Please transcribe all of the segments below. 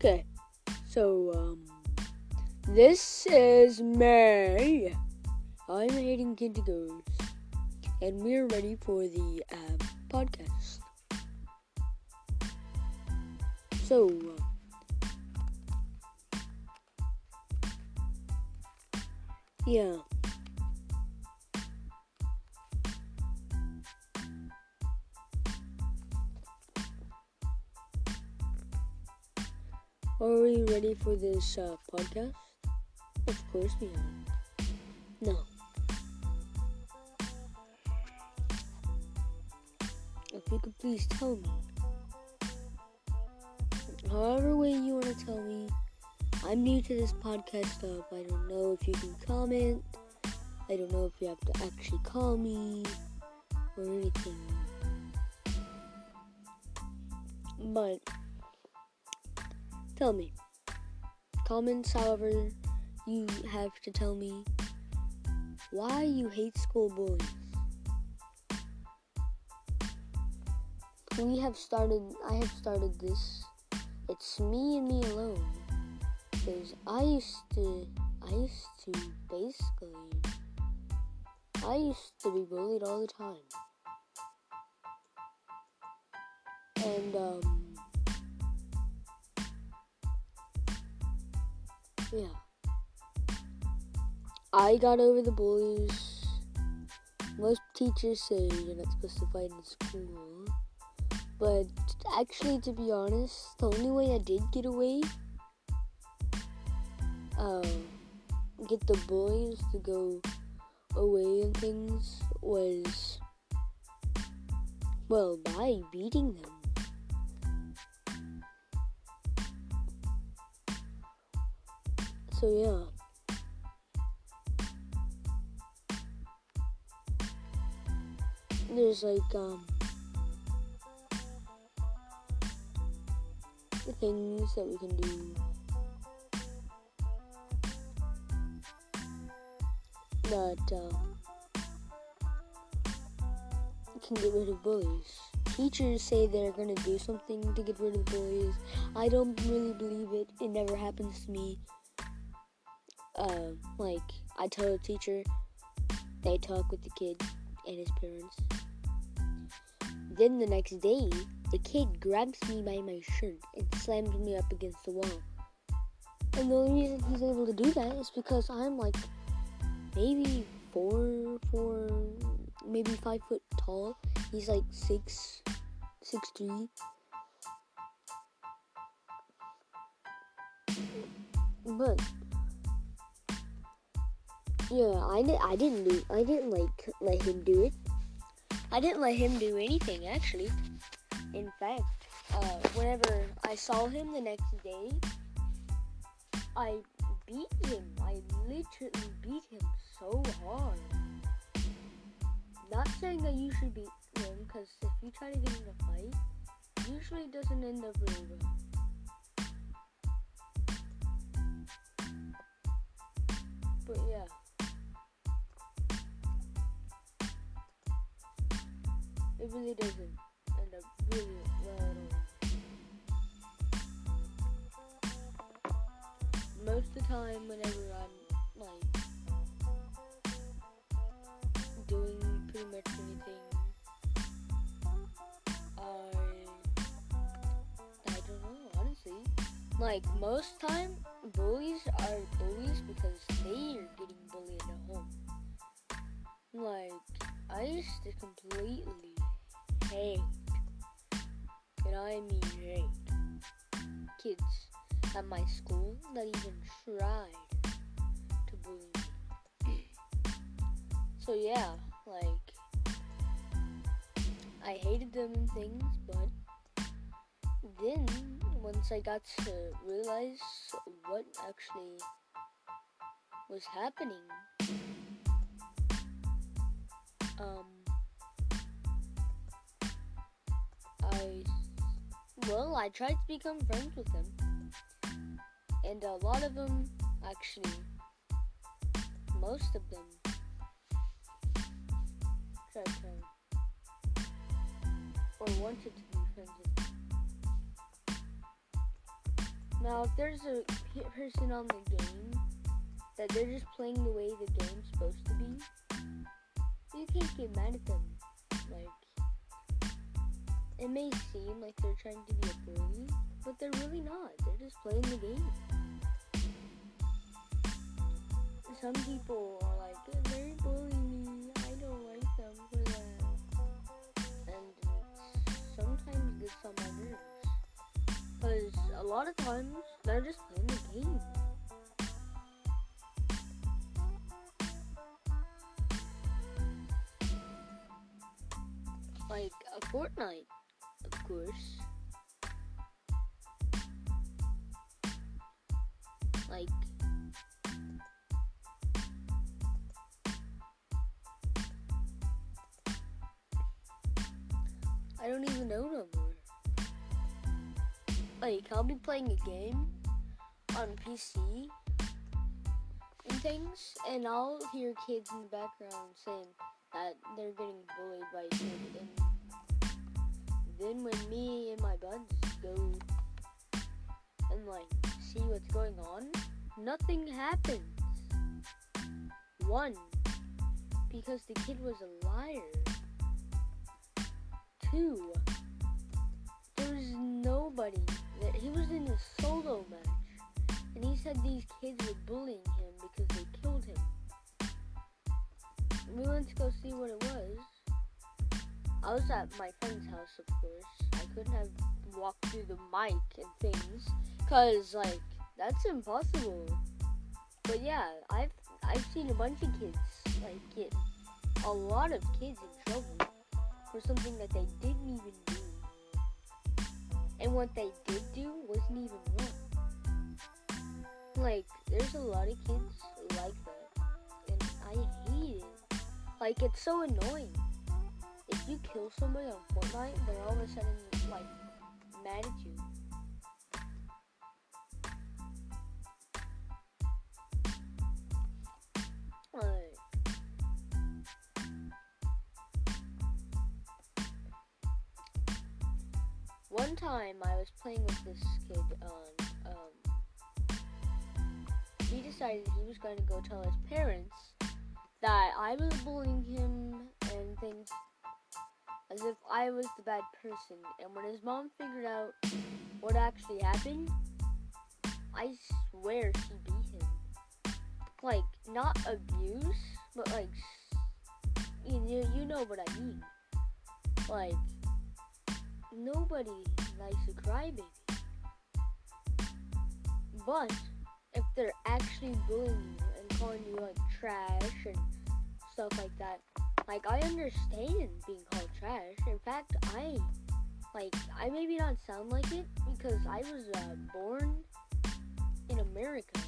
Okay, so um, this is May. I'm Hayden Kintigos, and we're ready for the um, podcast. So, uh, yeah. Are we ready for this uh, podcast? Of course we are. No. If you could please tell me. However way you want to tell me. I'm new to this podcast stuff. I don't know if you can comment. I don't know if you have to actually call me or anything. But tell me. Comments, however, you have to tell me why you hate school bullies. We have started, I have started this. It's me and me alone. Because I used to, I used to basically, I used to be bullied all the time. And, um, yeah. I got over the bullies. Most teachers say you're not supposed to fight in school. But actually, to be honest, the only way I did get away, uh, get the bullies to go away and things was, well, by beating them. So yeah. There's like um the things that we can do that um, can get rid of bullies. Teachers say they're gonna do something to get rid of bullies. I don't really believe it. It never happens to me uh, like I tell the teacher, they talk with the kid and his parents. Then the next day, the kid grabs me by my shirt and slams me up against the wall. And the only reason he's able to do that is because I'm like maybe four, four, maybe five foot tall. He's like six, six three. But yeah, I, I didn't do I didn't like let him do it. I didn't let him do anything actually. In fact, uh, whenever I saw him the next day, I beat him. I literally beat him so hard. Not saying that you should beat him, because if you try to get in a fight, usually it doesn't end up really well. But yeah. It really doesn't end up really well at all. Most of the time, whenever I'm like doing pretty much anything, I I don't know honestly. Like most time, bullies are bullies because they are getting bullied at home. Like I used to completely hate, and I mean hate, kids at my school that even tried to bully me. so yeah, like I hated them and things, but then once I got to realize what actually was happening, um, I tried to become friends with them. And a lot of them, actually, most of them, tried to, or wanted to be friends with me. Now, if there's a person on the game that they're just playing the way the game's supposed to be, you can't get mad at them. Like, it may seem like they're trying to be a bully, but they're really not. They're just playing the game. Some people are like, they're bullying me. I don't like them for that. And sometimes gets on my nerves. Because a lot of times, they're just playing the game. Like a Fortnite, course. Like I don't even know no more. Like I'll be playing a game on PC and things, and I'll hear kids in the background saying that they're getting bullied by kid, and then when me and my buds go and like see what's going on, nothing happens. One, because the kid was a liar. Two, there was nobody that he was in a solo match, and he said these kids were bullying him because they killed him. We went to go see what it was. I was at my friend's house, of course. I couldn't have walked through the mic and things, cause like that's impossible. But yeah, I've I've seen a bunch of kids like get a lot of kids in trouble for something that they didn't even do. And what they did do wasn't even wrong. Like, there's a lot of kids like that. And I hate it. Like, it's so annoying. If you kill somebody on Fortnite, they're all of a sudden, like, mad at you. One time I was playing with this kid on, um, he decided he was going to go tell his parents that I was bullying him and things as if I was the bad person. And when his mom figured out what actually happened, I swear she beat him. Like, not abuse, but like, you, you know what I mean. Like, nobody likes a crybaby. But if they're actually bullying you and calling you like trash and stuff like that, like I understand being called trash. In fact, I like I maybe not sound like it because I was uh, born in America.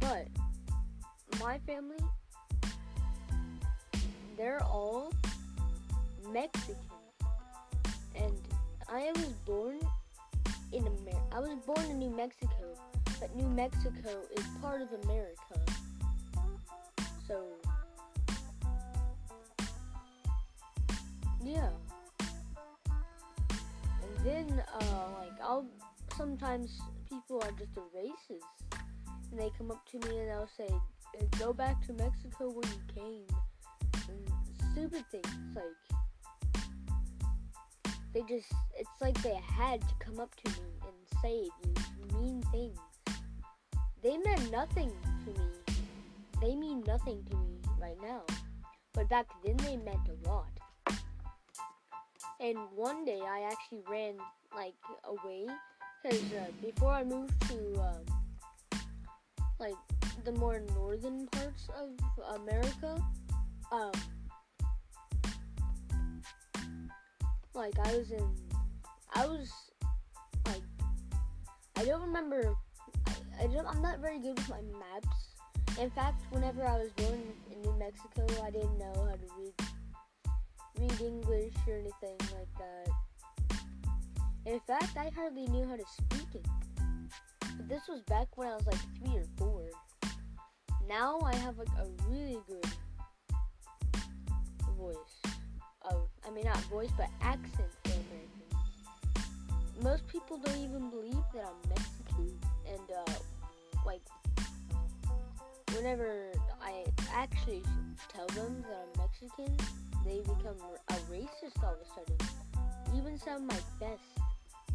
But my family, they're all Mexican, and I was born in America. I was born in New Mexico, but New Mexico is part of America. So, yeah. And then, uh, like, I'll sometimes people are just racist, and they come up to me and they'll say, "Uh, "Go back to Mexico where you came," and stupid things like they just it's like they had to come up to me and say these mean things. They meant nothing to me. They mean nothing to me right now. But back then they meant a lot. And one day I actually ran like away because uh, before I moved to um, like the more northern parts of America, um, like I was in, I was like, I don't remember. I, I don't. I'm not very good with my maps. In fact, whenever I was born in New Mexico, I didn't know how to read read English or anything like that. In fact, I hardly knew how to speak it. But this was back when I was like three or four. Now I have like a really good voice of, I mean not voice, but accent for Americans. most people don't even believe that I'm Mexican, and uh, like whenever I actually tell them that I'm Mexican, they become a racist all of a sudden. Even some of my best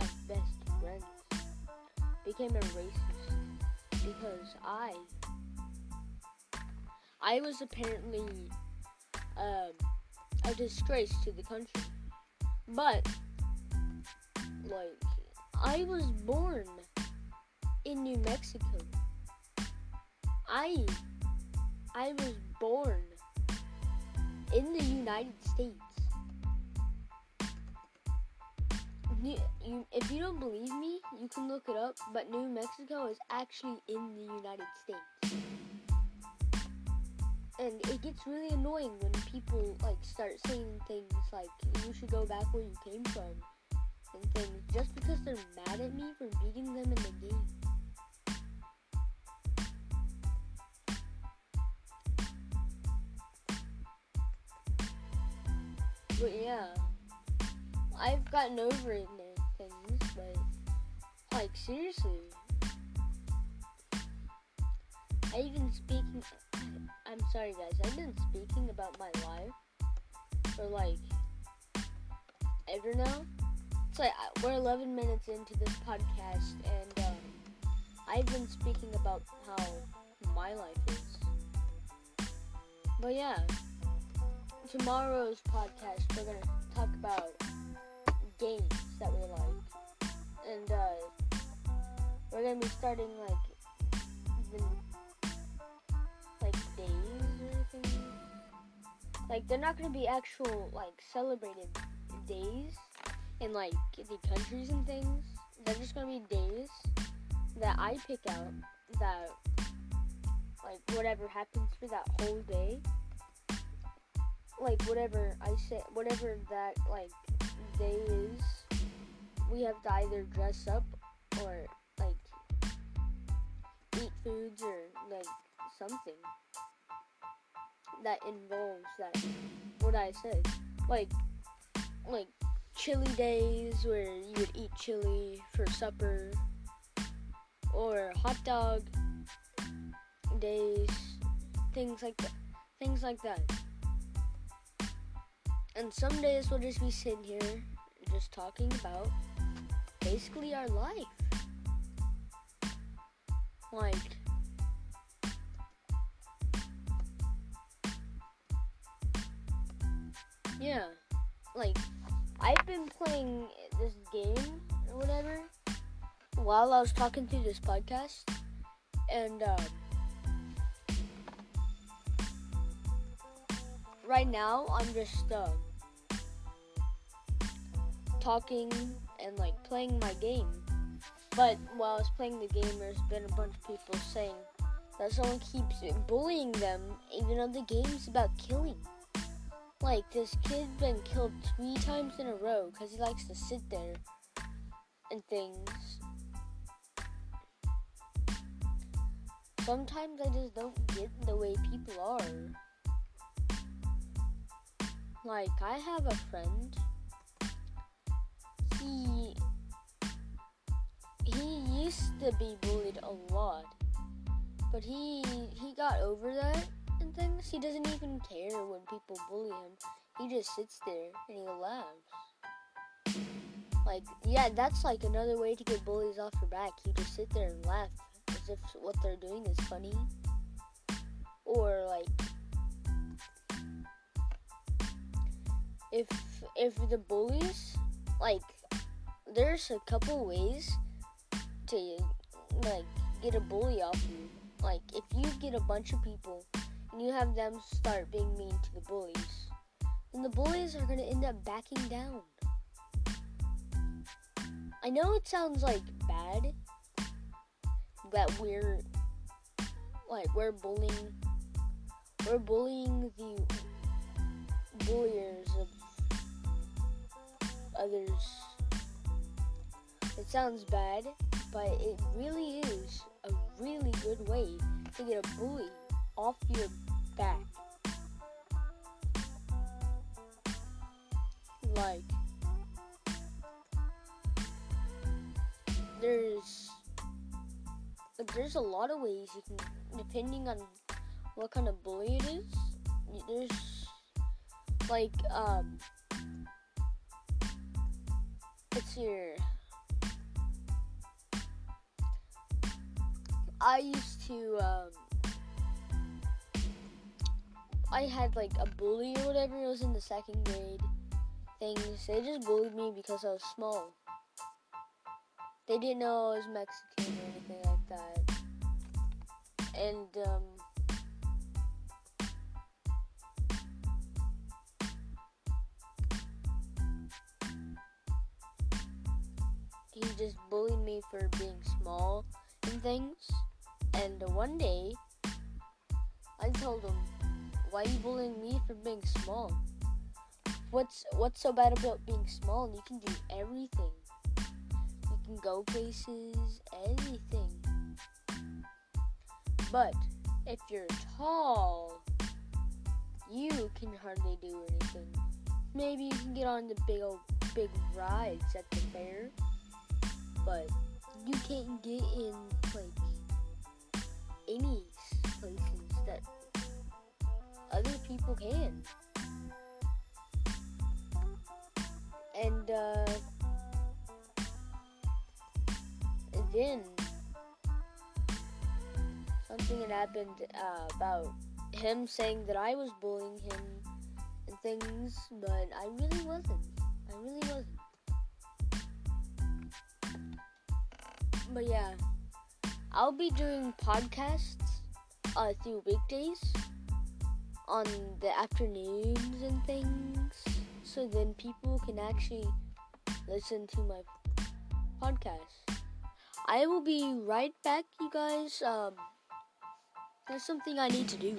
of best friends became a racist because I I was apparently um, a disgrace to the country. But like I was born in New Mexico. I I was born in the United States. If you don't believe me, you can look it up, but New Mexico is actually in the United States. And it gets really annoying when people like start saying things like you should go back where you came from and things just because they're mad at me for beating them in the game. But yeah, I've gotten over it and things, but like seriously, I even speaking. I'm sorry, guys. I've been speaking about my life for like ever now. It's like we're 11 minutes into this podcast, and um, I've been speaking about how my life is. But yeah tomorrow's podcast, we're gonna talk about games that we like, and uh, we're gonna be starting like the like days or things. Like they're not gonna be actual like celebrated days in like the countries and things. They're just gonna be days that I pick out that like whatever happens for that whole day like whatever I say, whatever that like day is, we have to either dress up or like eat foods or like something that involves that what I said. Like like chili days where you would eat chili for supper or hot dog days, things like that. Things like that. And some days we'll just be sitting here just talking about basically our life. Like, yeah, like, I've been playing this game or whatever while I was talking through this podcast, and, um, right now I'm just uh, talking and like playing my game. But while I was playing the game, there's been a bunch of people saying that someone keeps bullying them, even though the game's about killing. Like this kid's been killed three times in a row because he likes to sit there and things. Sometimes I just don't get the way people are. Like, I have a friend. He he used to be bullied a lot, but he he got over that and things. He doesn't even care when people bully him. He just sits there and he laughs. Like, yeah, that's like another way to get bullies off your back. You just sit there and laugh as if what they're doing is funny. Or like if if the bullies like there's a couple ways to like get a bully off you. Like if you get a bunch of people and you have them start being mean to the bullies, then the bullies are gonna end up backing down. I know it sounds like bad that we're like we're bullying we're bullying the bulliers of others. It sounds bad, but it really is a really good way to get a bully off your back. Like, there's there's a lot of ways you can depending on what kind of bully it is. There's like um I used to um I had like a bully or whatever. It was in the second grade. Things they just bullied me because I was small. They didn't know I was Mexican or anything like that. And um, he just bullied me for being small and things. And one day, I told him, "Why are you bullying me for being small? What's what's so bad about being small? You can do everything. You can go places, anything. But if you're tall, you can hardly do anything. Maybe you can get on the big old big rides at the fair, but you can't get in like any places that other people can. And uh, then something had happened uh, about him saying that I was bullying him and things, but I really wasn't. I really wasn't. But yeah, I'll be doing podcasts uh, through weekdays on the afternoons and things, so then people can actually listen to my podcast. I will be right back, you guys. Um, there's something I need to do.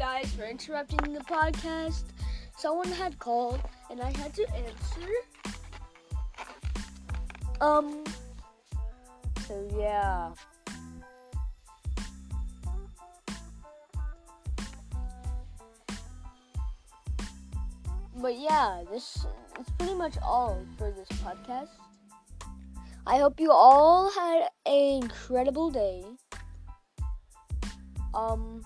Guys for interrupting the podcast. Someone had called and I had to answer. Um, so yeah. But yeah, this is pretty much all for this podcast. I hope you all had an incredible day. Um,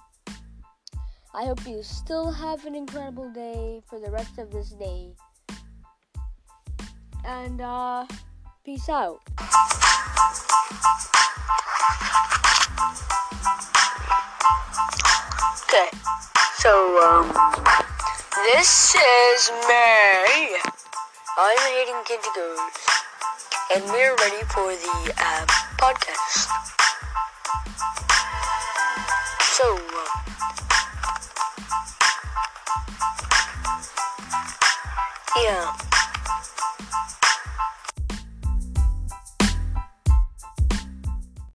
I hope you still have an incredible day for the rest of this day. And, uh, peace out. Okay, so, um, this is May. I'm Hayden Kintigos, and we're ready for the uh, podcast. So, uh, yeah.